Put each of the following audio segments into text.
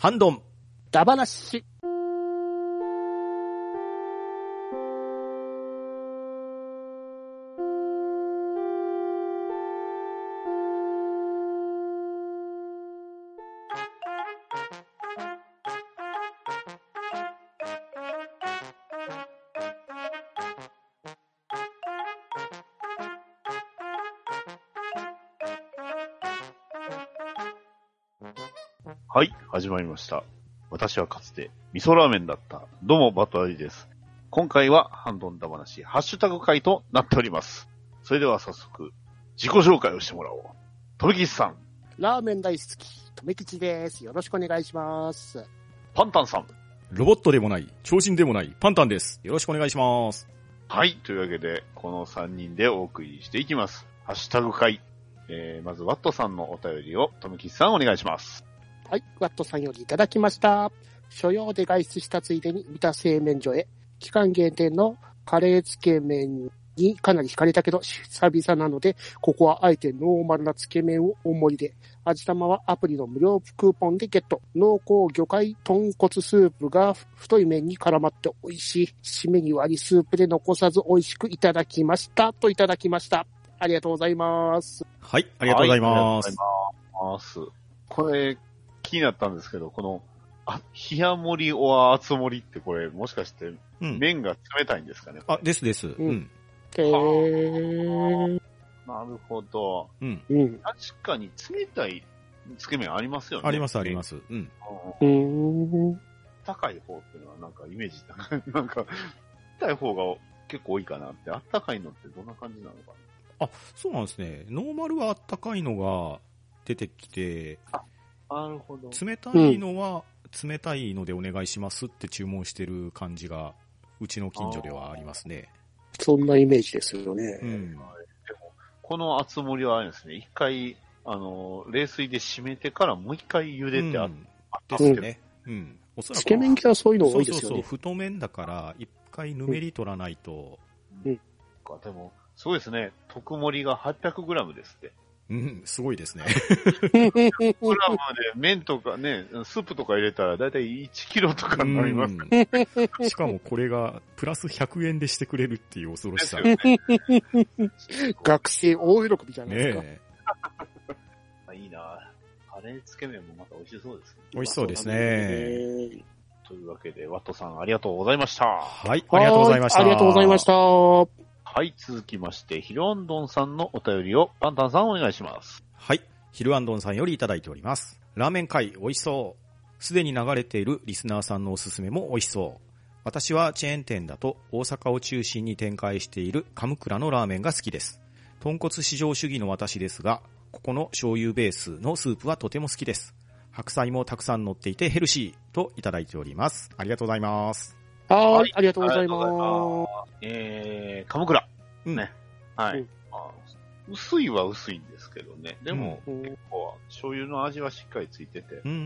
ハンドン。ダバナシ。始まりました。私はかつて味噌ラーメンだった。どうも、バトアリです。今回はハンドンダ話、ハッシュタグ会となっております。それでは早速、自己紹介をしてもらおう。とめきちさん、ラーメン大好き、とめきちです。よろしくお願いします。パンタンさん。ロボットでもない、超人でもない、パンタンです。よろしくお願いします。はい、というわけで、この3人でお送りしていきます。ハッシュタグ会。えー、まず、ワットさんのお便りを、とめきちさんお願いします。はい、ワットさんよりいただきました。所用で外出したついでに三田製麺所へ、期間限定のカレーつけ麺にかなり惹かれたけど、久々なので、ここはあえてノーマルなつけ麺を大盛りで、味玉はアプリの無料クーポンでゲット。濃厚魚介豚骨スープが太い麺に絡まって美味しい。締めに割りスープで残さず美味しくいただきました。といただきました。ありがとうございます。はい、ありがとうございます。はいありがとうございます。これ、気になったんですけど、この、あ、冷や盛りお厚盛りってこれ、もしかして、うん。麺が冷たいんですかね、あ、ですです。うん。えー、なるほど。うん。うん。確かに冷たいつけ麺ありますよね。。ありますありますす。うん。うーん。高い方っていうのはなんかイメージ なんか、高い方が結構多いかなって、あったかいのってどんな感じなのかあ、そうなんですね。ノーマルはあったかいのが出てきて、な。なるほど。冷たいのは、冷たいのでお願いしますって注文してる感じが、うちの近所ではありますね。そんなイメージですよね。うん。でも、この厚盛りはあれですね、一回、あの、冷水で締めてからもう一回茹でてあっうんですね。うん。おそらくつけ麺系はそういうのそうそうそう、多いですよね。太麺だから、一回ぬめり取らないと、か。でも、すごいですね。特盛りが 800g ですって。うん、すごいですね。グラムで麺とかね、スープとか入れたらだいたい1キロとかになります。うんしかもこれが、プラス100円でしてくれるっていう恐ろしさ。ねね。学生大喜びじゃないですか。え。あいいなカレーつけ麺もまた美味しそうですね。美味しそうですね。えーというわけで、ワットさんありがとうございました。はい、ありがとうございました。はありがとうございました。はい、続きまして、ヒロアンドンさんのお便りをパンタンさんお願いします。はい。ヒルアンドンさんよりいただいております。ラーメン会美味しそう。すでに流れているリスナーさんのおすすめも美味しそう。私はチェーン店だと大阪を中心に展開しているカムクラのラーメンが好きです。豚骨至上主義の私ですが、ここの醤油ベースのスープはとても好きです。白菜もたくさん乗っていてヘルシーといただいております。ありがとうございます。はい、ありがとうございありがとうございまます。えー、カムクラ。うんね。はい。うんあ薄いは薄いんですけどね。でも、す。うん結構醤油の味はしっかりついてて、うんうん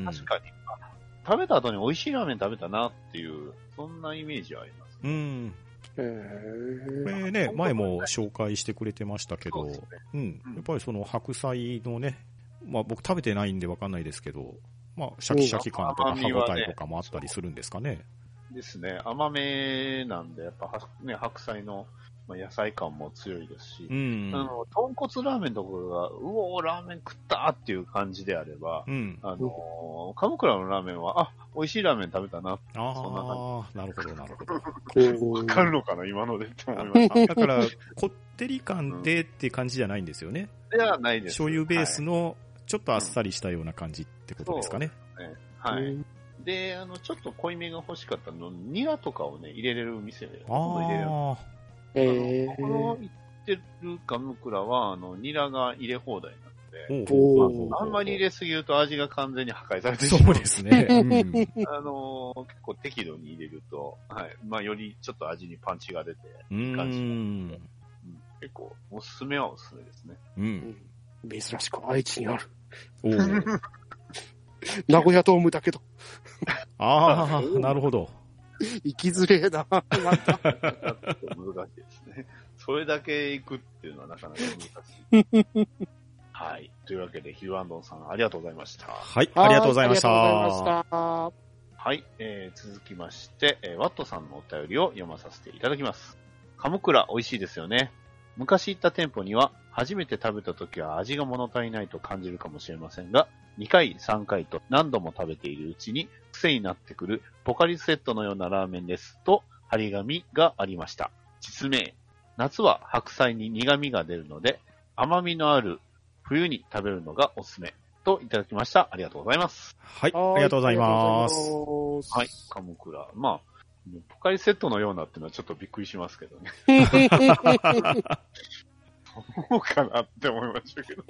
うん。確かに、あ食べた後に美味しいラーメン食べたなっていう、そんなイメージはあります。うん。えーこれね、前も紹介してくれてましたけどそうんうん。やっぱりその白菜のね、まあ僕食べてないんでわかんないですけど、まあシャキシャキ感とかうん歯応えとかもあったりするんですかね。ですね。甘めなんで、やっぱは、ね、白菜の、まあ、野菜感も強いですし、うん。あの、豚骨ラーメンのところが、うおー、ラーメン食ったっていう感じであれば、うん。あのー、鎌倉のラーメンは、あ、美味しいラーメン食べたな、あそんなあ、なるほど、なるほど。うんわかるのかな、今のでって思いました。だから、こってり感でって感じじゃないんですよね。ではないです。醤油ベースの、ちょっとあっさりしたような感じってことですかね。はい。はい。で、あの、ちょっと濃いめが欲しかったの、ニラとかをね、入れれる店で、入れれる。あえあのこの行ってるガムクラは、あの、ニラが入れ放題なので、あ、んまり入れすぎると味が完全に破壊されてしまそうですね。うん あのー結構適度に入れると、はい。まあ、よりちょっと味にパンチが出て、ういい感じん。うん結構、おすすめはおすすめですね。うん。珍しく愛知にある。おー 名古屋ドームだけど、ああ、なるほど。行きづれえな。また。難しいですね。それだけ行くっていうのはなかなか難しい。はい。というわけで、ヒルアンドンさん、ありがとうございました。はい、ありがとうございました。はありがとうございました。はい。えー、続きまして、えーワットさんのお便りを読まさせていただきます。カムクラ、美味しいですよね。昔行った店舗には、初めて食べた時は味が物足りないと感じるかもしれませんが、2回、3回と何度も食べているうちに癖になってくるポカリスエットのようなラーメンですと、張り紙がありました。実名。夏は白菜に苦味が出るので、甘みのある冬に食べるのがおすすめ。といただきました。ありがとうございます。はい、ありがとうございます。すはい、カムクラ。まあ、ポカリセットのようなっていうのはちょっとびっくりしますけどね。そうかなって思いましたけど。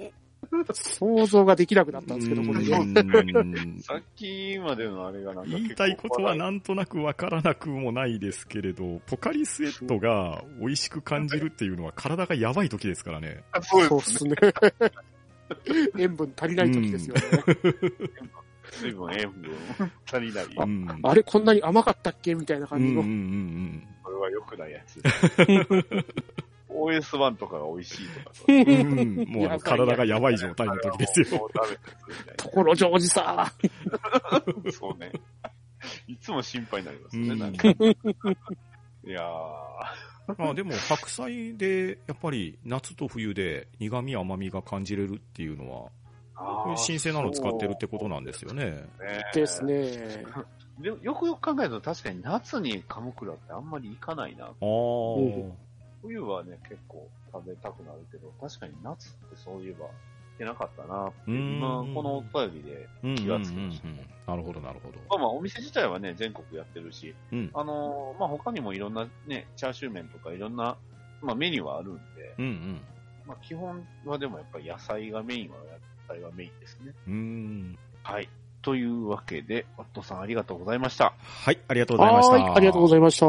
想像ができなくなったんですけど、これうね。さっきまでのあれがなんか言いたいことはなんとなくわからなくもないですけれど、ポカリスエットが美味しく感じるっていうのは体がやばい時ですからね。かそうですね。塩分足りない時ですよね。水分、塩分足りない。うん。あれ、こんなに甘かったっけ？みたいな感じの。うんうんうんこれは良くないやつ。OS1 とかが美味しいとかそう うん。うんもうあの体がやばい状態の時ですよ。ところジョージさな。そうね。いつも心配になりますね、うんなんか。いやー。あでも白菜でやっぱり夏と冬で苦味甘みが感じれるっていうのは、こういう新鮮なのを使ってるってことなんですよね。ねです。ね。よくよく考えると確かに夏にカムクラってあんまり行かないな。ああ、冬はね、結構食べたくなるけど、確かに夏ってそういえばてなかったな今このお便りで、気がつきましたうんなるほど、なるほど。まあまあお店自体はね、全国やってるし、うん。あのーまあ他にもいろんなね、チャーシュー麺とかいろんな、まあメニューはあるんで、うんうん。まあ基本はでもやっぱり野菜がメインは野菜がメインですね。うーん。はい。というわけで、ワットさんありがとうございました。はい、ありがとうございました。はい、ありがとうございました。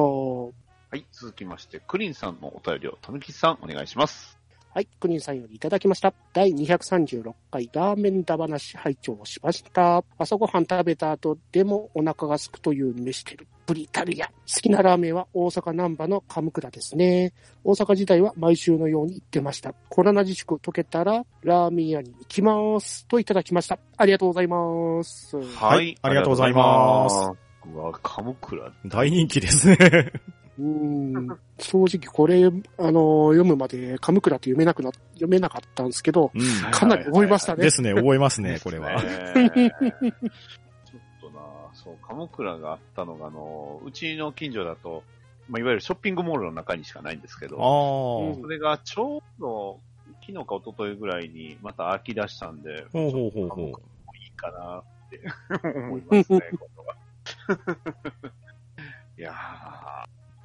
はい。続きまして、クリンさんのお便りを、たぬきさんお願いします。はい、クニンさんよりいただきました。第236回ラーメンだ話拝聴しました。朝ごはん食べた後でもお腹が空くという飯テル。ブリタリア。好きなラーメンは大阪南波のカムクラですね。大阪時代は毎週のように行ってました。コロナ自粛解けたらラーメン屋に行きます。といただきました。ありがとうございます。はいありがとうございますありがとうございます。うわ、カムクラ。大人気ですね。うーん正直これ、あの、読むまでカムクラって読めなくな、読めなかったんですけど、うん。かなり覚えましたね。ですね、覚えますね、これは。ねちょっとな、そう、カムクラがあったのが、あの、うちの近所だと、まあ、いわゆるショッピングモールの中にしかないんですけあど、それがちょうど、昨日か一昨日ぐらいにまた飽き出したんで、ほうほうほうほういいかなって思いますね、今度は。いや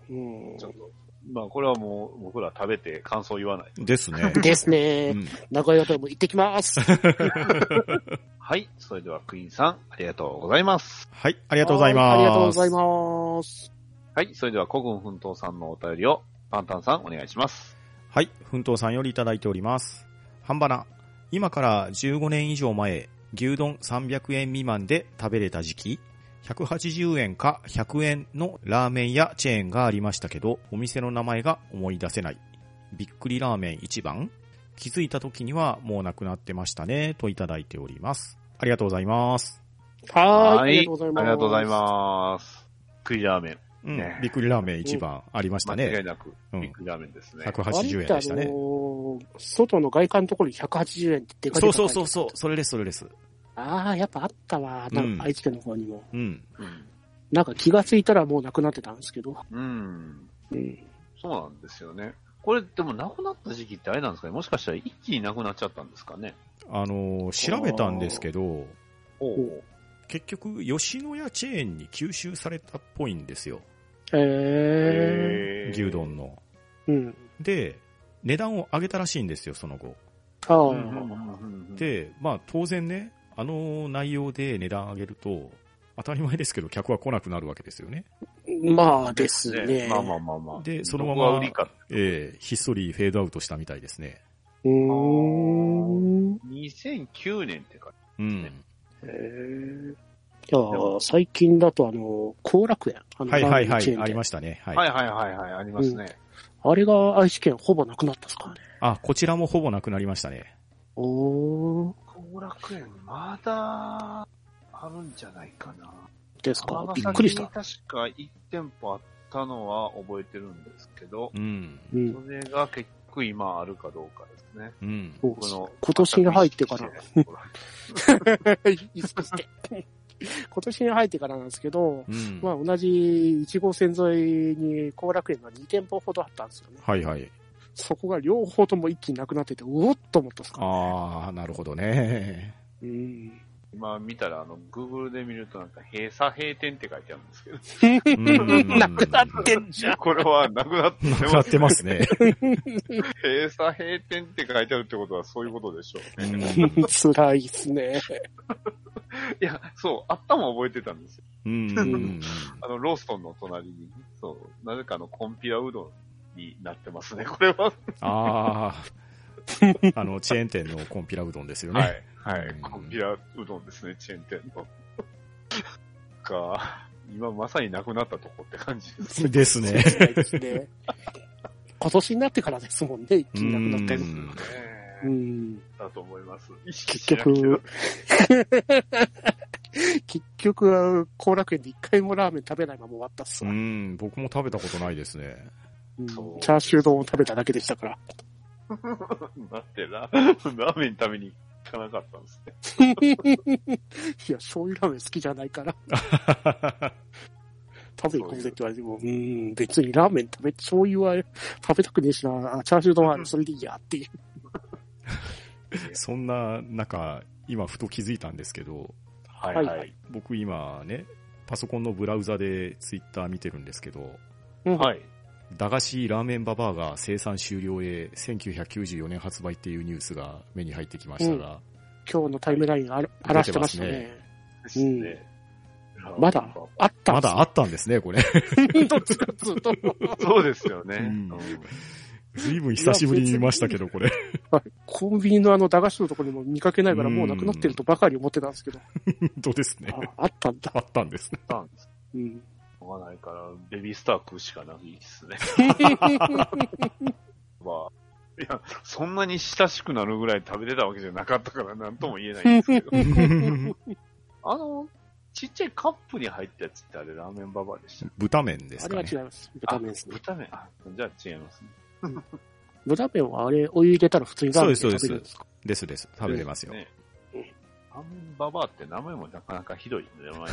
うんー、ちょっと、まあこれはもう僕ら食べて感想言わない。ですね。ですうね。ん名古屋ドーム行ってきます。はい、それではクイーンさん、ありがとうございます。はい、ありがとうございます。はありがとうございます。はい、それでは古軍奮闘さんのお便りを、パンタンさんお願いします。はい、奮闘さんよりいただいております。半ばな。今から15年以上前、牛丼300円未満で食べれた時期、180円か100円のラーメンやチェーンがありましたけど、お店の名前が思い出せない。びっくりラーメン一番気づいた時にはもうなくなってましたね、といただいております。ありがとうございます。はーい。はいありがとうございます。ありがとうございます。クイラーメン。うん、ねびっくりラーメン一番ありましたね。間違いなく、うんビッグラーメンですね。180円でしたね。あのー外の外観のところに180円ってでかそうでか？そうそうそう、それです、それです。ああ、やっぱあったわ。なんうんか愛知県の方にも。うん。うん。なんか気がついたらもうなくなってたんですけど。うん。うん。そうなんですよね。これ、でもなくなった時期ってあれなんですかね？もしかしたら一気になくなっちゃったんですかね？あのー調べたんですけど、結局、吉野家チェーンに吸収されたっぽいんですよ。へえ。牛丼の。うん。で、値段を上げたらしいんですよ、その後。ああ、で、まあ当然ね、あの内容で値段上げると、当たり前ですけど、客は来なくなるわけですよね。まあですね。まあまあまあまあ。でそのまま。ええひっそりフェードアウトしたみたいですね。うーん。2009年ってか。うん。へえ。いや最近だとあの、後楽園。あのはいはいはい、ありましたね。はい。はいはいはいはい、ありますね。あれが愛知県ほぼなくなったっすからね。あ、こちらもほぼなくなりましたね。おー、後楽園まだあるんじゃないかな。ですか？尼びっくりした。確か1店舗あったのは覚えてるんですけど、うん。うん。それが結局今あるかどうかですね。うん。僕の今年に入ってから。今年に入ってからなんですけど、うん。まあ同じ1号線沿いに後楽園が2店舗ほどあったんですよね。はいはい。そこが両方とも一気になくなってて、うおっと思ったんですか。ああ、なるほどね。うん。今見たら、あの、Google で見るとなんか閉鎖閉店って書いてあるんですけど、うんなくなってんじゃん。これはなくなってなくなってますね。閉鎖閉店って書いてあるってことはそういうことでしょううね。ん。辛いっすね。いや、そう、あったも覚えてたんですよ。うん。あの、ローストンの隣に、そう、なぜかあの、コンピラうどんになってますね、これは。ああ。あの、チェーン店のコンピラうどんですよね。はい。はいうん。コンピラうどんですね、チェーン店の。か、今まさになくなったとこって感じです。ですね。ですね。今年になってからですもんね、一気になくなったの。うんねうん。だと思います。結局、結局、後楽園で一回もラーメン食べないまま終わったっすうわ。ん、僕も食べたことないですね。チャーシュー丼を食べただけでしたから。だってラ、ラーメン食べに行かなかったんですね。いや、醤油ラーメン好きじゃないから、食べ行こうぜって言われても、うん、別にラーメン食べ、醤油は食べたくねえしな、あチャーシュー丼はそれでいいやっていう。そんな、なんか、今ふと気づいたんですけど、はいはいはい。僕今ね、パソコンのブラウザでツイッター見てるんですけど、うんはい。駄菓子ラーメンババアが生産終了へ1994年発売っていうニュースが目に入ってきましたが、今日のタイムラインがあら荒らしてましたね。ですね。まだあったんますだあったんですね、これ。どっちかっつうと。そうですよね。うんうんずいぶん久しぶりに見ましたけど、これ。はいコンビニのあの駄菓子のところにも見かけないからもうなくなってるとばかり思ってたんですけど。本当ですね。ああったんだ。あったんですね。たんです。うん。しょうがないから、ベビースター食うしかないですね。まあ、いや、そんなに親しくなるぐらい食べてたわけじゃなかったからなんとも言えないんですけど。あの、ちっちゃいカップに入ったやつってあれラーメンババアでしたっ豚麺ですあれはかね。違います。豚麺ですけね。豚麺あ、じゃあ違いますね。豚麺はあれ、お湯入れたら普通にラーメンで食べるんですかですです。食べれますよ。ねラーメンババアって名前もなかなかひどい名 前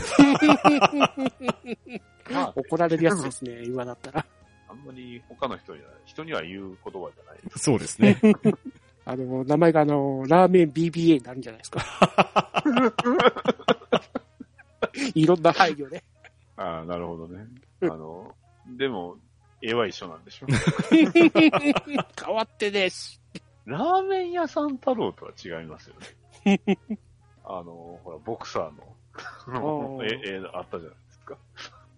まあ、怒られるやつですね、今だったら。あんまり他の人には、人には言う言葉じゃないです。そうですね。あの、名前があの、ラーメン BBA になるんじゃないですか。いろんな配慮ね。ああ、なるほどね。あの、でも、絵は一緒なんでしょ変わってねえし。ラーメン屋さん太郎とは違いますよね。あの、ほら、ボクサーの え、え、あったじゃないですか。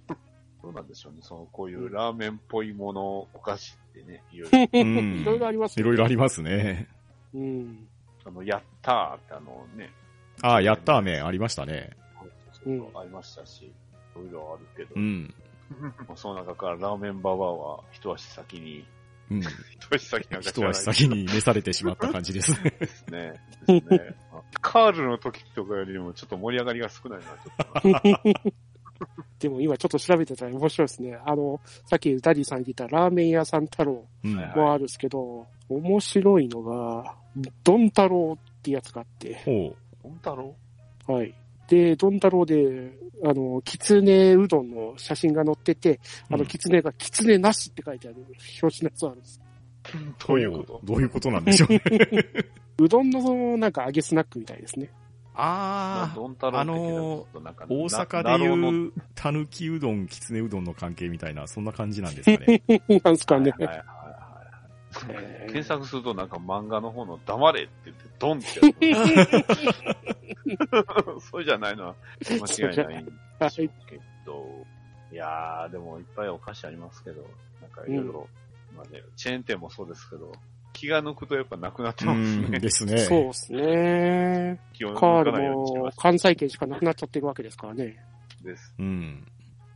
どうなんでしょうね。その、こういうラーメンっぽいもの、お菓子ってね、いろいろ、うんいろいろありますいろいろありますね。うん。あの、やったーってあのね、ああ、やったー麺ありましたね。うんありましたし、いろいろあるけど、うん。その中からラーメンババアは一足先に、うん。一足先なんか知一足先に召されてしまった感じですね。ですね。ですね。カールの時とかよりもちょっと盛り上がりが少ないな、ちょっとな。でも今ちょっと調べてたら面白いですね。あの、さっきダディさん言ってたラーメン屋さん太郎もあるんですけど、面白いのが、ドン太郎ってやつがあって、ほ本太郎？はい。で、ドン太郎で、あの、きつねうどんの写真が載ってて、あの、うんきつねがきつねなしって書いてある表紙のやつがあるんです。う。どういうこと？どういうことなんでしょうね。うどんのなんか揚げスナックみたいですね。あドン太郎って聞いたらちょっとなんか大阪なでいう、たぬきうどん、きつねうどんの関係みたいな、そんな感じなんですかね。なんすかね。はいはいはいはいえー検索するとなんか漫画の方の黙れって言ってドンってやつ。それじゃないのは間違いないんでしょうけど。いやー、でもいっぱいお菓子ありますけど、なんかいろいろ、まあね、チェーン店もそうですけど、気が抜くとやっぱなくなってうますん、ね。ですね。そうですね。気をカール抜かないようにしもまし関西圏しかなくなっちゃってるわけですからね。たです。うん。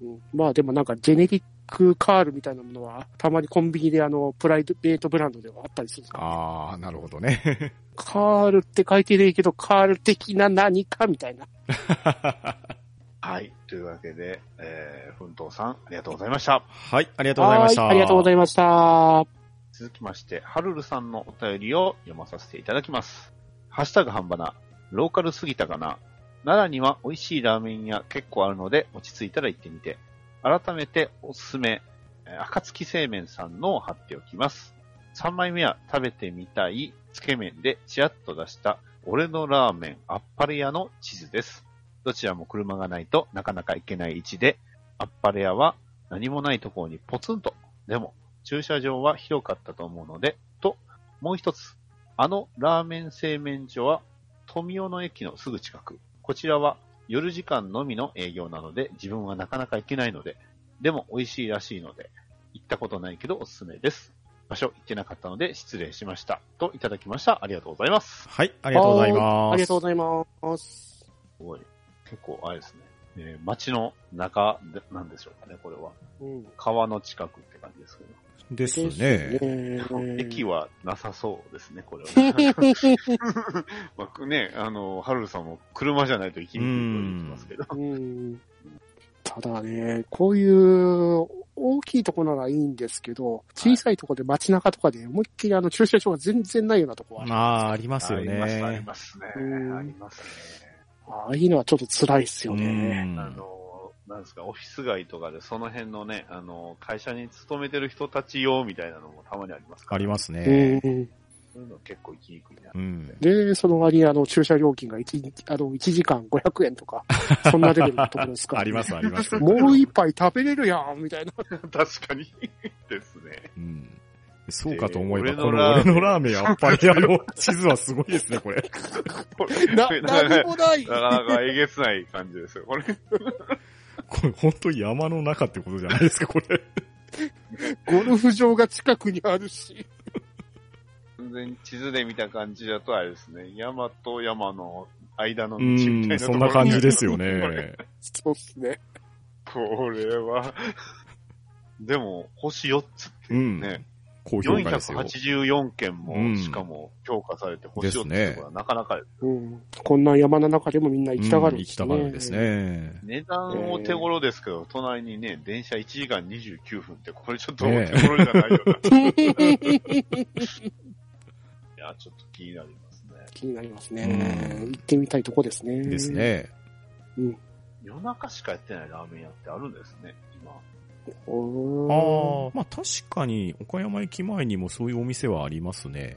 うん、まあでもなんかジェネリックカールみたいなものは、たまにコンビニであの、プライベートブランドではあったりするんですか？ああ、なるほどね。カールって書いてるけど、カール的な何かみたいな。はい。というわけで、えー、奮闘さん、ありがとうございました。はい、ありがとうございました。はいありがとうございました。続きまして、はるるさんのお便りを読まさせていただきます。ハッシュタグ半ばな、ローカルすぎたかな。奈良には美味しいラーメン屋結構あるので、落ち着いたら行ってみて。改めておすすめ、え暁製麺さんのを貼っておきます。3枚目は食べてみたいつけ麺でチラッと出した俺のラーメンあっぱれ屋の地図です。どちらも車がないとなかなか行けない位置で、あっぱれ屋は何もないところにポツンと。でも、駐車場は広かったと思うので、と、もう一つ。あのラーメン製麺所は富雄の駅のすぐ近く。こちらは夜時間のみの営業なので自分はなかなか行けないので、でも美味しいらしいので、行ったことないけどおすすめです。場所行ってなかったので失礼しました。といただきました。ありがとうございます。はい、ありがとうございます。ありがとうございます。すごい。結構あれですね。えー街の中でなんでしょうかね、これは。うん。川の近くって感じですけど。ですね。ね。駅はなさそうですね、これは。まあね、あの、ハルルさんも車じゃないと行きにくいと言ってますけど。うんただね、こういう大きいところならいいんですけど、小さいところで街中とかで思いっきりあの駐車場が全然ないようなところあるまあ、ありますよあります、ありね。ますね。うんありますね。ああいうのはちょっと辛いですようね。んあの、なんですか、オフィス街とかでその辺のね、あの、会社に勤めてる人たち用みたいなのもたまにありますから。ありますうね。んそういうの結構行きにくいな。うん。で、その割にあの駐車料金が 1, あの1時間500円とか、そんなレベルのところですから、あります、あります。もう一杯食べれるやんみたいな。確かに。ですね。うん。そうかと思えば、えーこの俺のラーメンやっぱりあの、地図はすごいですね、これ。これな、何もない。なかなかえげつない感じですよ。これ、これ本当に山の中ってことじゃないですか、これ。ゴルフ場が近くにあるし。全然地図で見た感じだとあれですね。山と山の間のう道みたいん、なそんな感じですよね。そうっすね。これは、でも、星4つってうん。ね、高評価ですよ。484件も、うんしかも評価されて星4つってですねことはなかなかですうん。こんな山の中でもみんな行きたがるうん行きんですね。たがるんです。ね。値段も手頃ですけど、隣にね、電車1時間29分って、これちょっとお手頃じゃないよな。いや、ちょっと気になりますね。気になりますね。うん行ってみたいとこですね。です。ね。夜中しかやってないラーメン屋ってあるんですね、ああ、まあ確かに、岡山駅前にもそういうお店はありますね。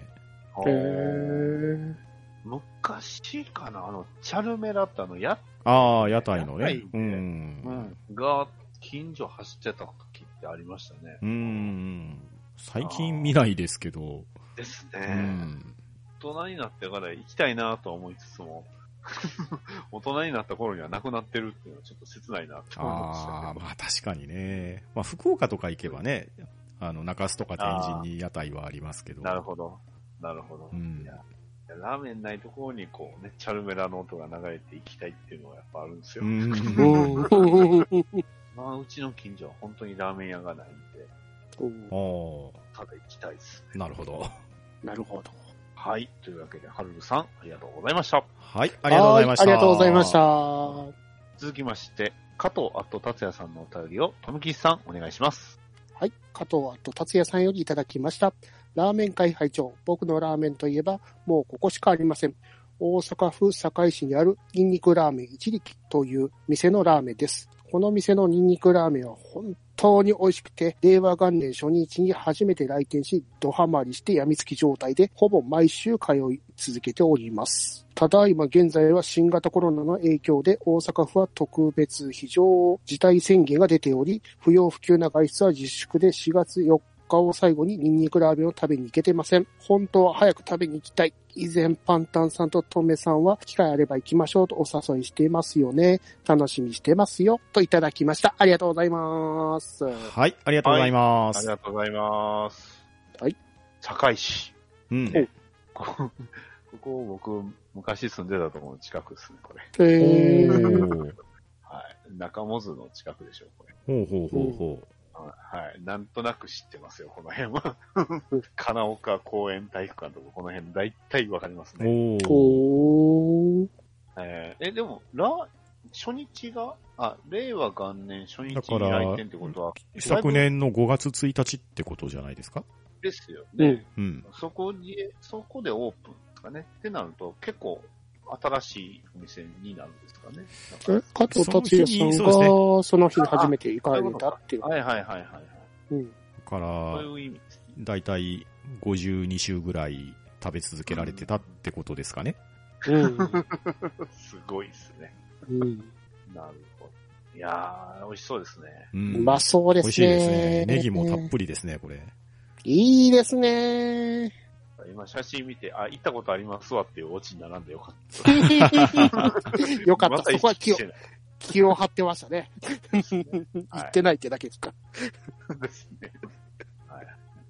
へー昔かな、あの、チャルメラってあの、や、ああ、屋台のね屋台で。うん。が、近所走ってた時ってありましたね。うん。最近見ないですけど。ですうね。ん。大人になってから行きたいなとは思いつつも、大人になった頃にはなくなってるっていうのはちょっと切ないなって思いましたあ。まあ確かにね。まあ福岡とか行けばね、あの、中洲とか天神に屋台はありますけど。なるほど。なるほど。うんいやラーメンないところにこうね、チャルメラの音が流れていきたいっていうのはやっぱあるんですよ。まあ、うちの近所は本当にラーメン屋がないんで、おただ行きたいですね。ーなるほど。なるほど。はい。というわけで、はるるさん、ありがとうございました。はい、ありがとうございました。はありがとうございました。続きまして、加藤アット達也さんのお便りを、とむきさん、お願いします。はい。加藤あと達也さんよりいただきました。ラーメン会会長。僕のラーメンといえば、もうここしかありません。大阪府堺市にあるニンニクラーメン一力という店のラーメンです。この店のニンニクラーメンは本当に美味しくて、令和元年初日に初めて来店し、ドハマりして病みつき状態で、ほぼ毎週通い続けております。ただいま現在は新型コロナの影響で大阪府は特別非常事態宣言が出ており、不要不急な外出は自粛で4月4日を最後にニンニクラーメンを食べに行けてません。本当は早く食べに行きたい。以前パンタンさんとトメさんは機会あれば行きましょうとお誘いしていますよね。楽しみにしてますよ。といただきました。ありがとうございます。はい、ありがとうございます。ありがとうございます。はい。堺市。うん。ここ、僕、昔住んでたところの近くですね、これ。えおー、ー はい。中本の近くでしょう、これ。ほうほうほうほはい。なんとなく知ってますよ、この辺は。金岡公園体育館とか、この辺、だいたいわかりますね。お。えーえ、でも、ら、初日が、あ、令和元年初日にだから来店ってことは、昨年の5月1日ってことじゃないですか？ですよね。うん。うん。そこで、そこでオープンですかね。ってなると、結構、新しいお店になるんですかね。え、加藤達也さんが、その日に初めて行かれたっていう。はいはいはいはいはい。うん。だから。だいたい52週ぐらい食べ続けられてたってことですかね。うん。すごいですね。うん。なるほど。いやー、美味しそうですね。う。うんまそうですね。美味しいですね。ネギもたっぷりですね、これ。いいですね。今写真見て、あ、行ったことありますわっていうオチに並んでよかった。よかったそこは気を気を張ってましたね。行ってないってだけですか。ですね。はい。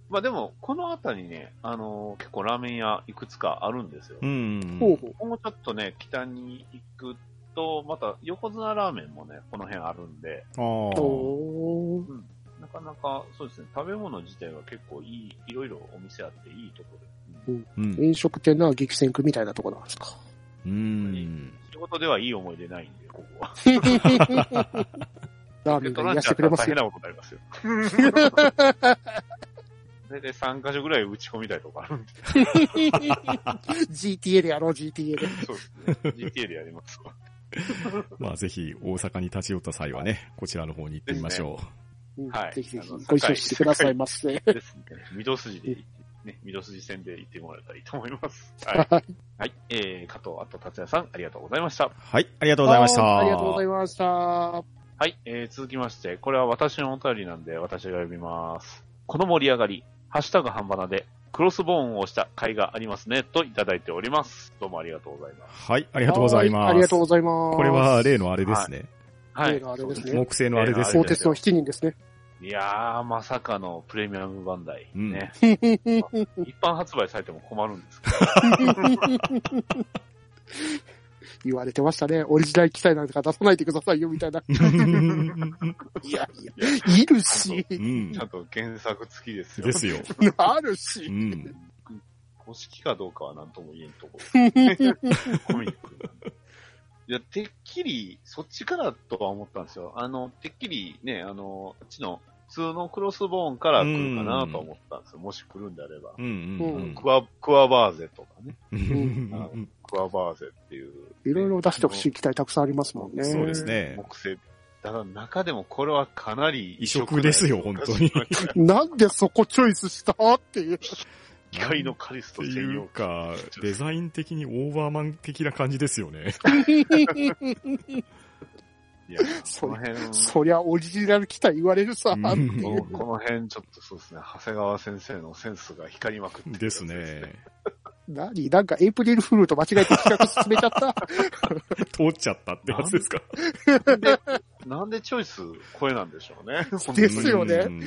まあでも、この辺りね、あのー結構ラーメン屋いくつかあるんですよ。うん。ほうほう。もうちょっとね、北に行くと、また横綱ラーメンもね、この辺あるんで、ああ。おーなかなか、そうですね、食べ物自体は結構いい、いろいろお店あっていいところで。うんうん。飲食店の激戦区みたいなところなんですか？うん。仕事ではいい思い出ないんで、ここは。ラーメンが癒してくれますよ。大変なことになりますよ。大体3カ所ぐらい打ち込みたいとかあるんで。GTA でやろう、GTA で。そうですね。GTA でやりますわ。まあぜひ大阪に立ち寄った際はね、こちらの方に行ってみましょうんはいぜひぜひご一緒してくださいませ。ですね。御堂筋で、ね、御堂筋線で行ってもらえたらいいと思います。はい。はい。はい。えー、加藤あと達也さん、ありがとうございました。う。はい、ありがとうございました。ありがとうございました。はい。えー、続きまして、これは私のお便りなんで、私が読みます。この盛り上がり、ハッシュタグ半ばなで、クロスボーンを押した回がありますね、といただいております。どうもありがとうございます。はい、ありがとうございます。はありがとうございます。これは例のあれですね。はい。例のあれですね木製のあれですね鋼。鉄の7人ですね。いやー、まさかのプレミアムバンダイ。うんね。一般発売されても困るんですけど。言われてましたね。オリジナル記載なんか出さないでくださいよ、みたいな。いやいや、いるし、うんちゃんと原作付きですよ。ですよ。あるうし。ん。公式かどうかは何とも言えんところ。コミックなんで。いや、てっきり、そっちからとは思ったんですよ。あの、てっきりね、あの、あっちの、普通のクロスボーンから来るかなとは思ったんですよ。もし来るんであれば。うんうんクワ、クワバーゼとかね。うん。クワバーゼっていう。いろいろ出してほしい機体たくさんありますもんね。そうですね。木製。だから中でもこれはかなり異色ですよ本当に。なんでそこチョイスしたっていう。機械のカリストってい専用うか、デザイン的にオーバーマン的な感じですよね。いや、そこの辺、そりゃオリジナル機体言われるさ、うん。このこの辺ちょっとそうですね、長谷川先生のセンスが光りまくってるですね。何？なんかエイプリルフールと間違えて企画進めちゃった？通っちゃったってやつですか？なんでチョイス声なんでしょうね。ですよねうん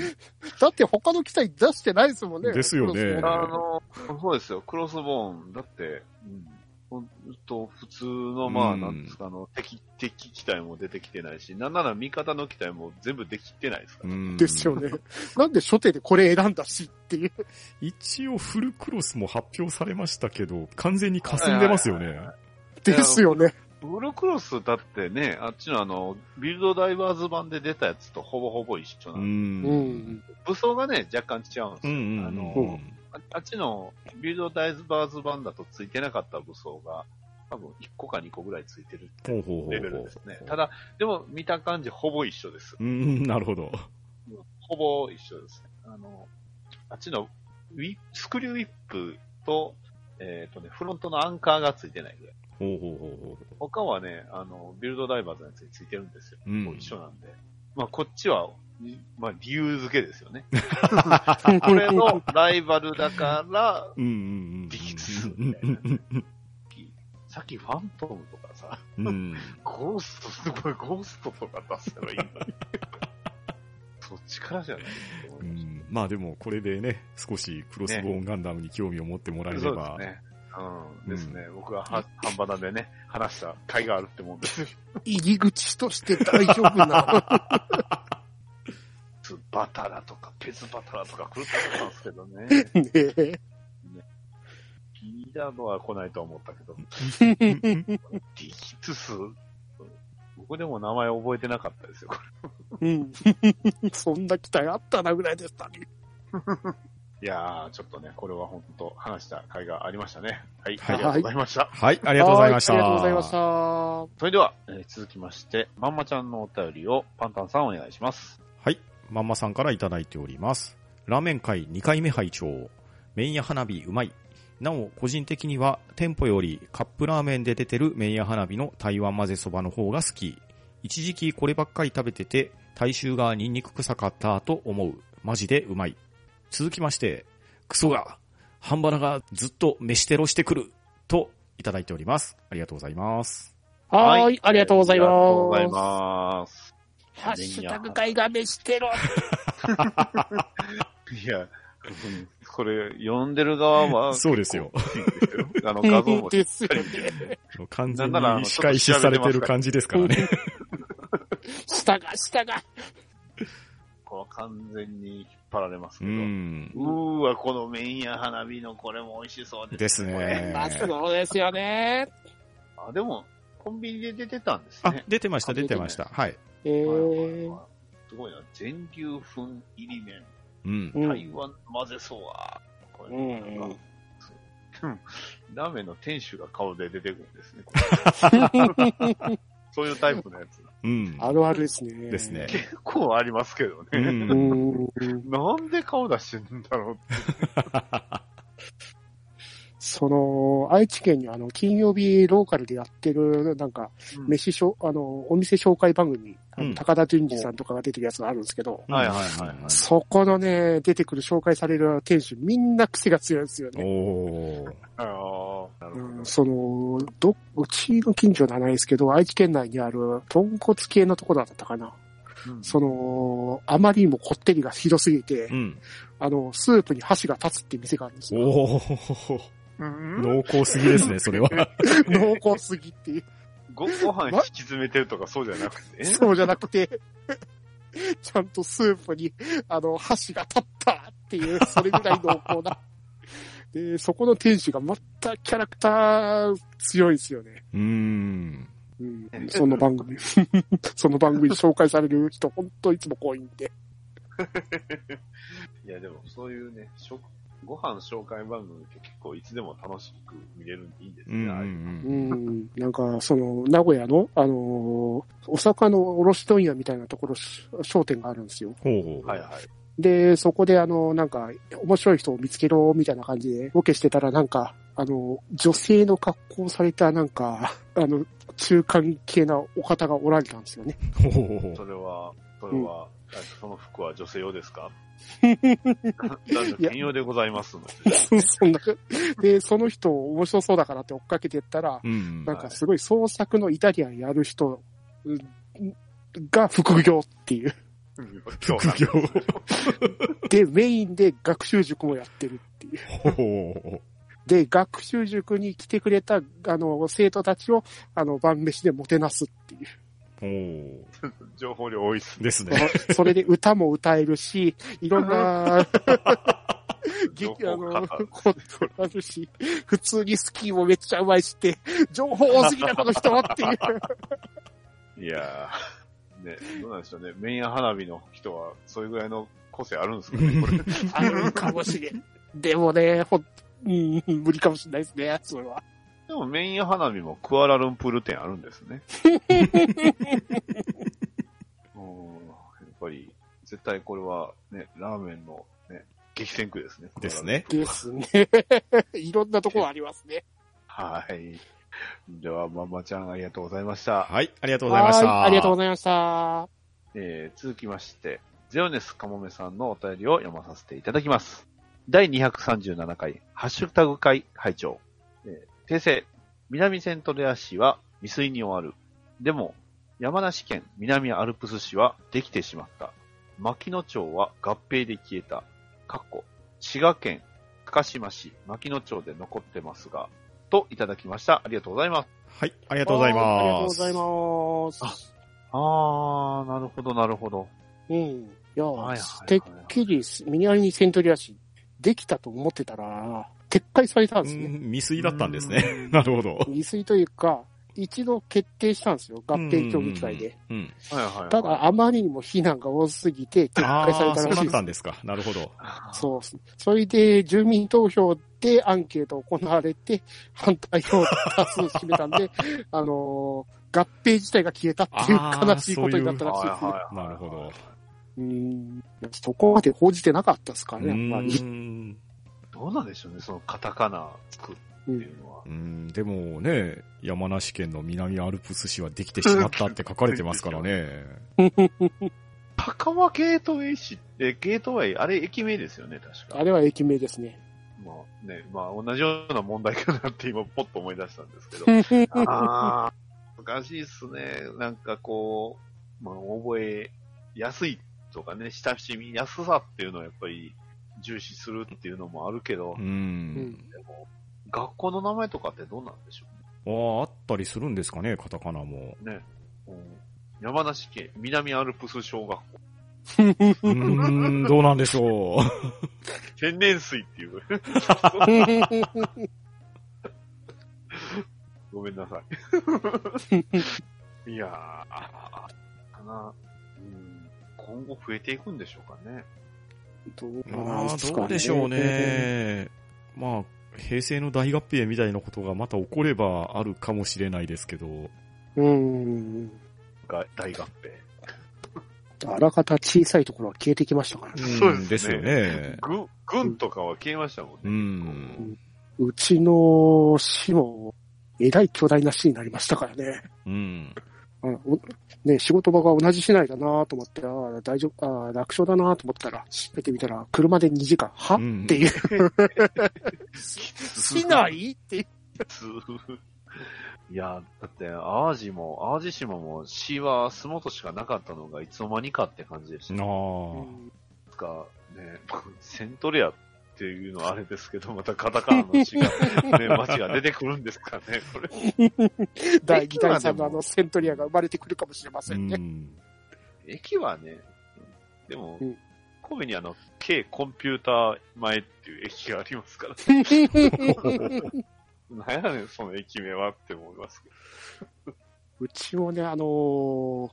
だって他の機体出してないですもんね。ですよねあの、そうですよ、クロスボーン。だって、うん、ほんと普通の、まあ、うんなんですか、あの、敵、敵機体も出てきてないし、なんなら味方の機体も全部できてないですから。うんですよね。なんで初手でこれ選んだしっていう。一応フルクロスも発表されましたけど、完全に霞んでますよね。ですよね。ブルークロスだってね、あっちのあの、ビルドダイバーズ版で出たやつとほぼほぼ一緒なうん。で、うんん。武装がね、若干違うんですよ。うんうんあの、うんああっちのビルドダイバーズ版だとついてなかった武装が、多分1個か2個ぐらいついてるほうほうほうほうレベルですね。ただ、でも見た感じほぼ一緒です。うん、なるほど。ほぼ一緒ですね。あの、あっちのウィスクリューウィップと、えっ、とね、フロントのアンカーがついてないぐらい。ほうほうほうほ他はね、あの、ビルドダイバーズのやつについてるんですよ。うんもう一緒なんで。まあ、こっちは、にまあ、理由付けですよね。う。これのライバルだから、うんうんうん。できつつみたいなさっきファントムとかさ、うん。ゴースト、ゴーストとか出せばいいのに。そっちからじゃないまあでも、これでね、少しクロスボーンガンダムに興味を持ってもらえた。ればそうです、ね。うん。ですね。僕がは、半端なんでね、話した甲斐があるってもんですよ。入り口として大丈夫な。つバタラとか、ペズバタラとか来ると思ったんですけどね。ねえ。ギーダードは来ないと思ったけど、ディキトゥス、僕でも名前覚えてなかったですよ、こうん。そんな期待あったなぐらいでしたね。れ。いやー、ちょっとね、これは本当話した甲斐がありましたね。はい、はいありがとうございました。はい、ありがとうございました。はありがとうございました。それでは、えー続きまして、まんまちゃんのお便りをパンタンさんお願いします。はい。まんまさんからいただいております。ラーメン会2回目拝聴麺屋花火うまい。なお、個人的には店舗よりカップラーメンで出てる麺屋花火の台湾混ぜそばの方が好き。一時期こればっかり食べてて、大衆がニンニク臭かったと思う。マジでうまい。続きまして、クソが、半バナがずっと飯テロしてくる。と、いただいております。ありがとうございます。はーい、ありがとうございます。ありがとうございます。ハッシュタグ会が飯テロ。いや、うんこれ、読んでる側は、そうですよ。あの、画像もしっですよかり見てね。て完全に仕返しされてる感じですからね。下が、下が。これは完全に引っ張られますけうど。ん。うーわ、この麺や花火のこれも美味しそうです。ですね。まあ、そうですよね。あ、でも、コンビニで出てたんですあね、。出てました、出てました。はい。えーはいすごいな。全粒粉入り麺。うん。うん台湾混ぜそうは。これうんなんかそうラーメンの店主が顔で出てくるんですね。そういうタイプのやつ。うん。あるあるですね。ですね。結構ありますけどう。ね。うんん。なんで顔出してんだろうって。その、愛知県にあの、金曜日ローカルでやってる、なんか、うん飯しょ、あの、お店紹介番組、うん高田純次さんとかが出てるやつがあるんですけど、はいはいはいはい。そこのね、出てくる紹介される店主、みんな癖が強いんですよね。おー。あうん、。その、ど、うちの近所じゃないですけど、愛知県内にある豚骨系のところだったかな。うんその、あまりにもこってりがひどすぎて、うん。あの、スープに箸が立つって店があるんですよ。濃厚すぎですね、それは。濃厚すぎっていう。ご、ご飯引き詰めてるとかそうじゃなくて？そうじゃなくて、ちゃんとスープに、あの、箸が立ったっていう、それぐらい濃厚な。で、そこの店主がまたキャラクター強いですよね。うーん。うん、その番組。その番組で紹介される人、本当いつも濃いんで。いやでもそういうね、食ご飯紹介番組って結構いつでも楽しく見れるんでいいですね。うんう。んうん、なんか、その、名古屋の、あのーお魚の卸問屋みたいなところ、し商店があるんですよ。ほうほう。はいはい。で、そこであの、なんか、面白い人を見つけろ、みたいな感じでロケしてたら、なんか、あの、女性の格好をされた、なんか、あの、中間系なお方がおられたんですよね。ほうほうほうそれは、それは、あその服は女性用ですか？男女兼用でございますので。そんな、で、その人面白そうだからって追っかけてったら、うん。なんかすごい創作のイタリアンやる人うんが副業っていう。副業。で、メインで学習塾もやってるっていう。で、学習塾に来てくれた、あの、生徒たちを、あの、晩飯でもてなすっていう。う。ほう。情報量多いっすね。ですね。それで歌も歌えるし、いろんな、情 劇、あの、報かことあるし、普通にスキーもめっちゃうまいしって、情報多すぎたこの人はっていう。いやー、ね、どうなんでしょうね。麺や花火の人は、そういうぐらいの個性あるんですかね、これ。あるかもしれん。でもね、ほん、うん、無理かもしれないですね、それは。でも、麺や花火もクアラルンプール店あるんですね。うんやっぱり、絶対これはね、ラーメンのね、激戦区ですね。ですね。ですね。いろんなところありますね。はい。では、まんまちゃんありがとうございました。はい、ありがとうございました。はいありがとうございました。えー続きまして、ゼオネスカモメさんのお便りを読まさせていただきます。第237回、ハッシュタグ会会長。えー訂正、南セントレア市は未遂に終わる。でも、山梨県南アルプス市はできてしまった。牧野町は合併で消えた。かっこ、滋賀県高島市牧野町で残ってますが、といただきました。ありがとうございます。はい、ありがとうございます。ありがとうございます。あー、なるほど、なるほど。うん。いや、はいはいはいてっきりミニアニセントリアシできたと思ってたら、撤回されたんですね。うん未遂だったんですね。なるほど。未遂というか、一度決定したんですよ。合併協議会で。うん。うん。はいはいはい。ただ、あまりにも非難が多すぎて撤回されたらしいですたんですか。なるほど。そうですね。それで、住民投票でアンケート行われて、反対を多数占めたんで、あのー合併自体が消えたっていう悲しいことになったらしいですね。なるほど。うーんそこまで報じてなかったですからね、やっぱり。うんどうなんでしょうね、そのカタカナつくっていうのは。うん、でもね、山梨県の南アルプス市はできてしまったって書かれてますからね。高輪ゲートウェイ市って、ゲートウェイ、あれ駅名ですよね、確か。あれは駅名ですね。まあね、まあ同じような問題かなって今ポッと思い出したんですけど。ああ、難しいっすね。なんかこう、まあ覚えやすいとかね、親しみやすさっていうのはやっぱり重視するっていうのもあるけどう、。うんんでも学校の名前とかってどうなんでしょああ、あったりするんですかね、カタカナも。うね。うん山梨県南アルプス小学校。うーん、どうなんでしょう。天然水っていう。ごめんなさい。いやー、かな。うん、今後増えていくんでしょうかね。どうまあ、なんすかどうでしょう。ね。まあ、平成の大合併みたいなことがまた起こればあるかもしれないですけど。うん。が大合併。あらかた小さいところは消えてきましたからね。そうですねですよね。軍、軍とかは消えましたもんね。うん。うちの市も、えらい巨大な市になりましたからね。うん。あおね、仕事場が同じ市内だなと思って、ああ、大丈夫、ああ、楽勝だなと思ったら、閉めてみたら、車で2時間、は、うんっていう。市内？っていう。いや、だって、淡路も、淡路島も、市は洲本しかなかったのがいつの間にかって感じでした。あなんあ。か、ね、セントレアっていうのはあれですけど、またカタカナの市が、ね、町が出てくるんですかね、これ。第2第3のあのセントリアが生まれてくるかもしれませうんね。ん。駅はね、でも、うん神戸にあの、K コンピューター前っていう駅がありますから、なんやねん、その駅名はって思いますけど。うちもね、あのー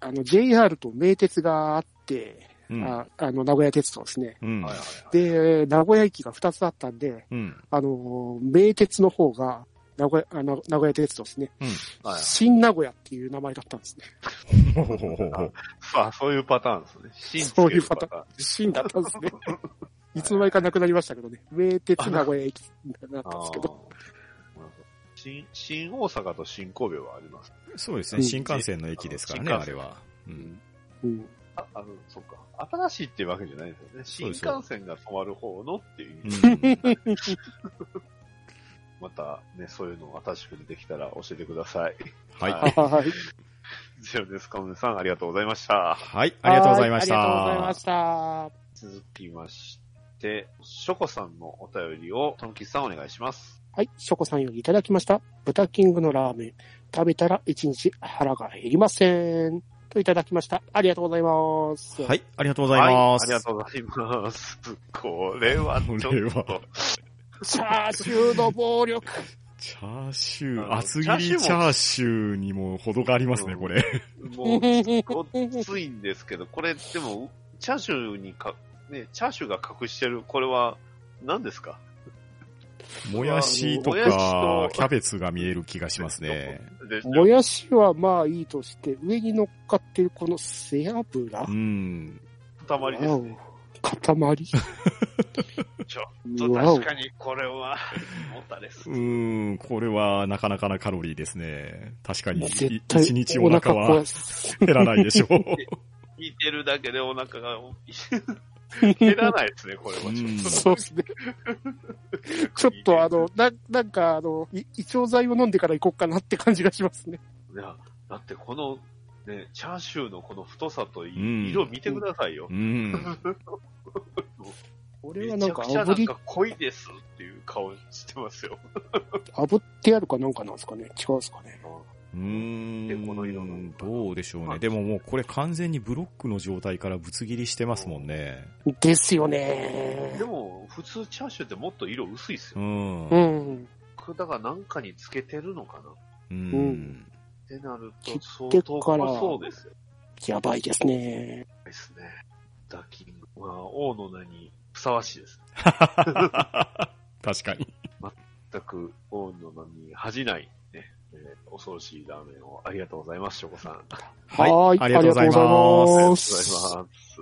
あの、JR と名鉄があって、うん。ああの、名古屋鉄道ですね。うん。で、名古屋駅が2つあったんで、うん。あのー名鉄の方が、名古屋、あの、名古屋鉄道ですね。はい新名古屋っていう名前だったんですね。あ、そういうパターンですね。新そういうパターン。新だったんですね。いつの間にかなくなりましたけどね。名鉄名古屋駅になったんですけど。新、新大阪と新神戸はあります。そうですね。うん新幹線の駅ですからね、あれは。うん。うん。あ、あの、そっか。新しいっていうわけじゃないですよね。新幹線が止まる方のっていう またね、そういうのを新しく出てきたら教えてください。はい。はいはい。ゼロです。かもねさん、ありがとうございました。はい。ありがとうございました。はいありがとうございました。続きまして、ショコさんのお便りを、トンキスさんお願いします。はい、ショコさんよりいただきました。豚キングのラーメン。食べたら一日腹が減りません。といただきました。ありがとうございます。はい。ありがとうございます。はい、ありがとうございます。これはちょっこれはと、チャーシューの暴力。チャーシュー、厚切りチャーシューにも程がありますね、うんこれ。もう、ごっついんですけど、これでも、チャーシューにか、ね、チャーシューが隠してる、これは、何ですか？もやしともやしと、かキャベツが見える気がしますね。もやしはまあいいとして、上に乗っかってるこの背脂うん。塊ですね。塊？ちょっと確かにこれは、もたです。うーん、これはなかなかなカロリーですね。確かに、一日お腹は壊減らないでしょう。聞いてるだけでお腹が 減らないですね、これはちょっうんと。そうですね。ちょっとあの、な、なんかあの、い胃腸剤を飲んでから行こうかなって感じがしますね。いや、だってこの、ね、チャーシューのこの太さと色見てくださいよ。うん。これはめちゃなんか炙り、くちゃなんか濃いですっていう顔してますよ。炙ってあるかなんかなんですかね違うんですかねうーでこの色のん、どうでしょうね。まあでももうこれ完全にブロックの状態からぶつ切りしてますもんね。ですよねで。も、普通チャーシューってもっと色薄いっすよ。うん。う。ん。だからなんかにつけてるのかなっうん。てなる切と、って相当から濃そうですよ。やばいですね。ですね。ダキング。まあ、王の名にふさわしいです。確かに。全く王の名に恥じない、ー恐ろしいラーメンをありがとうございます、ショコさん。ありがはい。ありがとうございます。とうございます。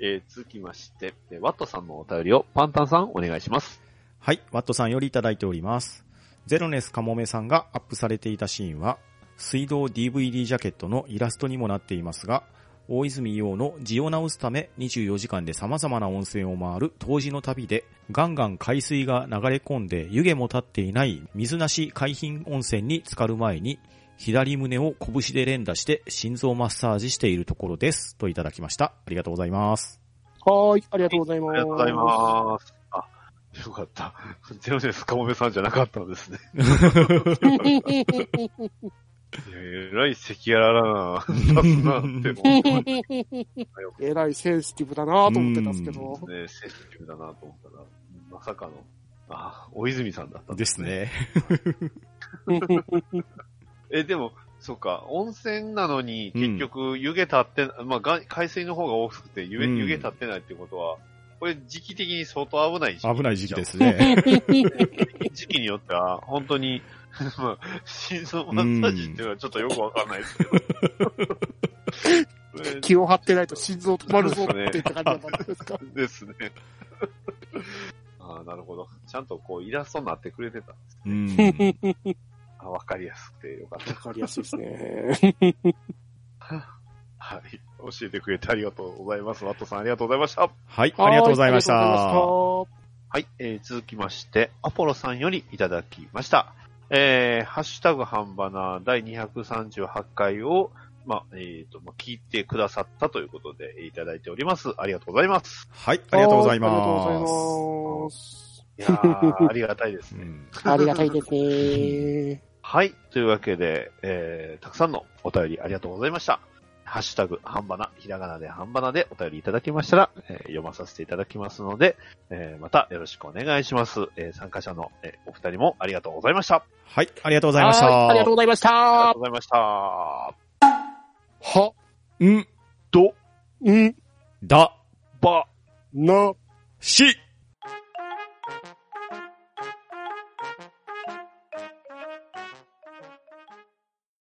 えー続きまして、えーワットさんのお便りをパンタンさんお願いします。はい。ワットさんよりいただいております。ゼロネスカモメさんがアップされていたシーンは、水道 DVD ジャケットのイラストにもなっていますが、大泉洋の字を直すため24時間で様々な温泉を回る当時の旅で、ガンガン海水が流れ込んで湯気も立っていない水なし海浜温泉に浸かる前に、左胸を拳で連打して心臓マッサージしているところです。といただきました。ありがとうございます。はーい、ありがとうございます。ありがとうございます。あ、よかった。ゼロです、かもめさんじゃなかったんですね。えらい赤裸々な、出すなって、も えらいセンシティブだなと思ってたんですけど。う、ね、センシティブだなと思ったら、まさかの、あ、大泉さんだったんでですすね。え、でも、そっか、温泉なのに、結局、湯気立って、まあが、海水の方が多くて湯湯気立ってないってことは、これ時期的に相当危ない時期。危ない時期で。すね。時期によっては、本当に、まあ、心臓マッサージっていうのはちょっとよくわかんないですけど。え 気を張ってないと心臓止まるぞって言った感じだったんですか？ですね。ああ、なるほど。ちゃんとこう、イラストになってくれてた。うん。あわかりやすくてよかっわかりやすいですね。た。はい。教えてくれてありがとうございます。ワットさんありがとうございました。はい、ありがとうございました。はい、えー、続きまして、アポロさんよりいただきました。えー、ハッシュタグ半ばな第238回を、まあ、えっ、と、まあ、聞いてくださったということでいただいております。ありがとうございます。はい、ありがとうございはーありがとうございまます。いやー、ありがたいですね。んありがたいですね。はい、というわけで、えー、たくさんのお便りありがとうございました。ハッシュタグ、半ばな、ひらがなで半ばなでお便りいただきましたら、えー読まさせていただきますので、えーまたよろしくお願いします。えー参加者の、えーお二人もありがとうございました。はい、ありがとうございましはーいありがとうた。ございましありがとたう。ございました。は、ん、ど、ん、だ、な、し、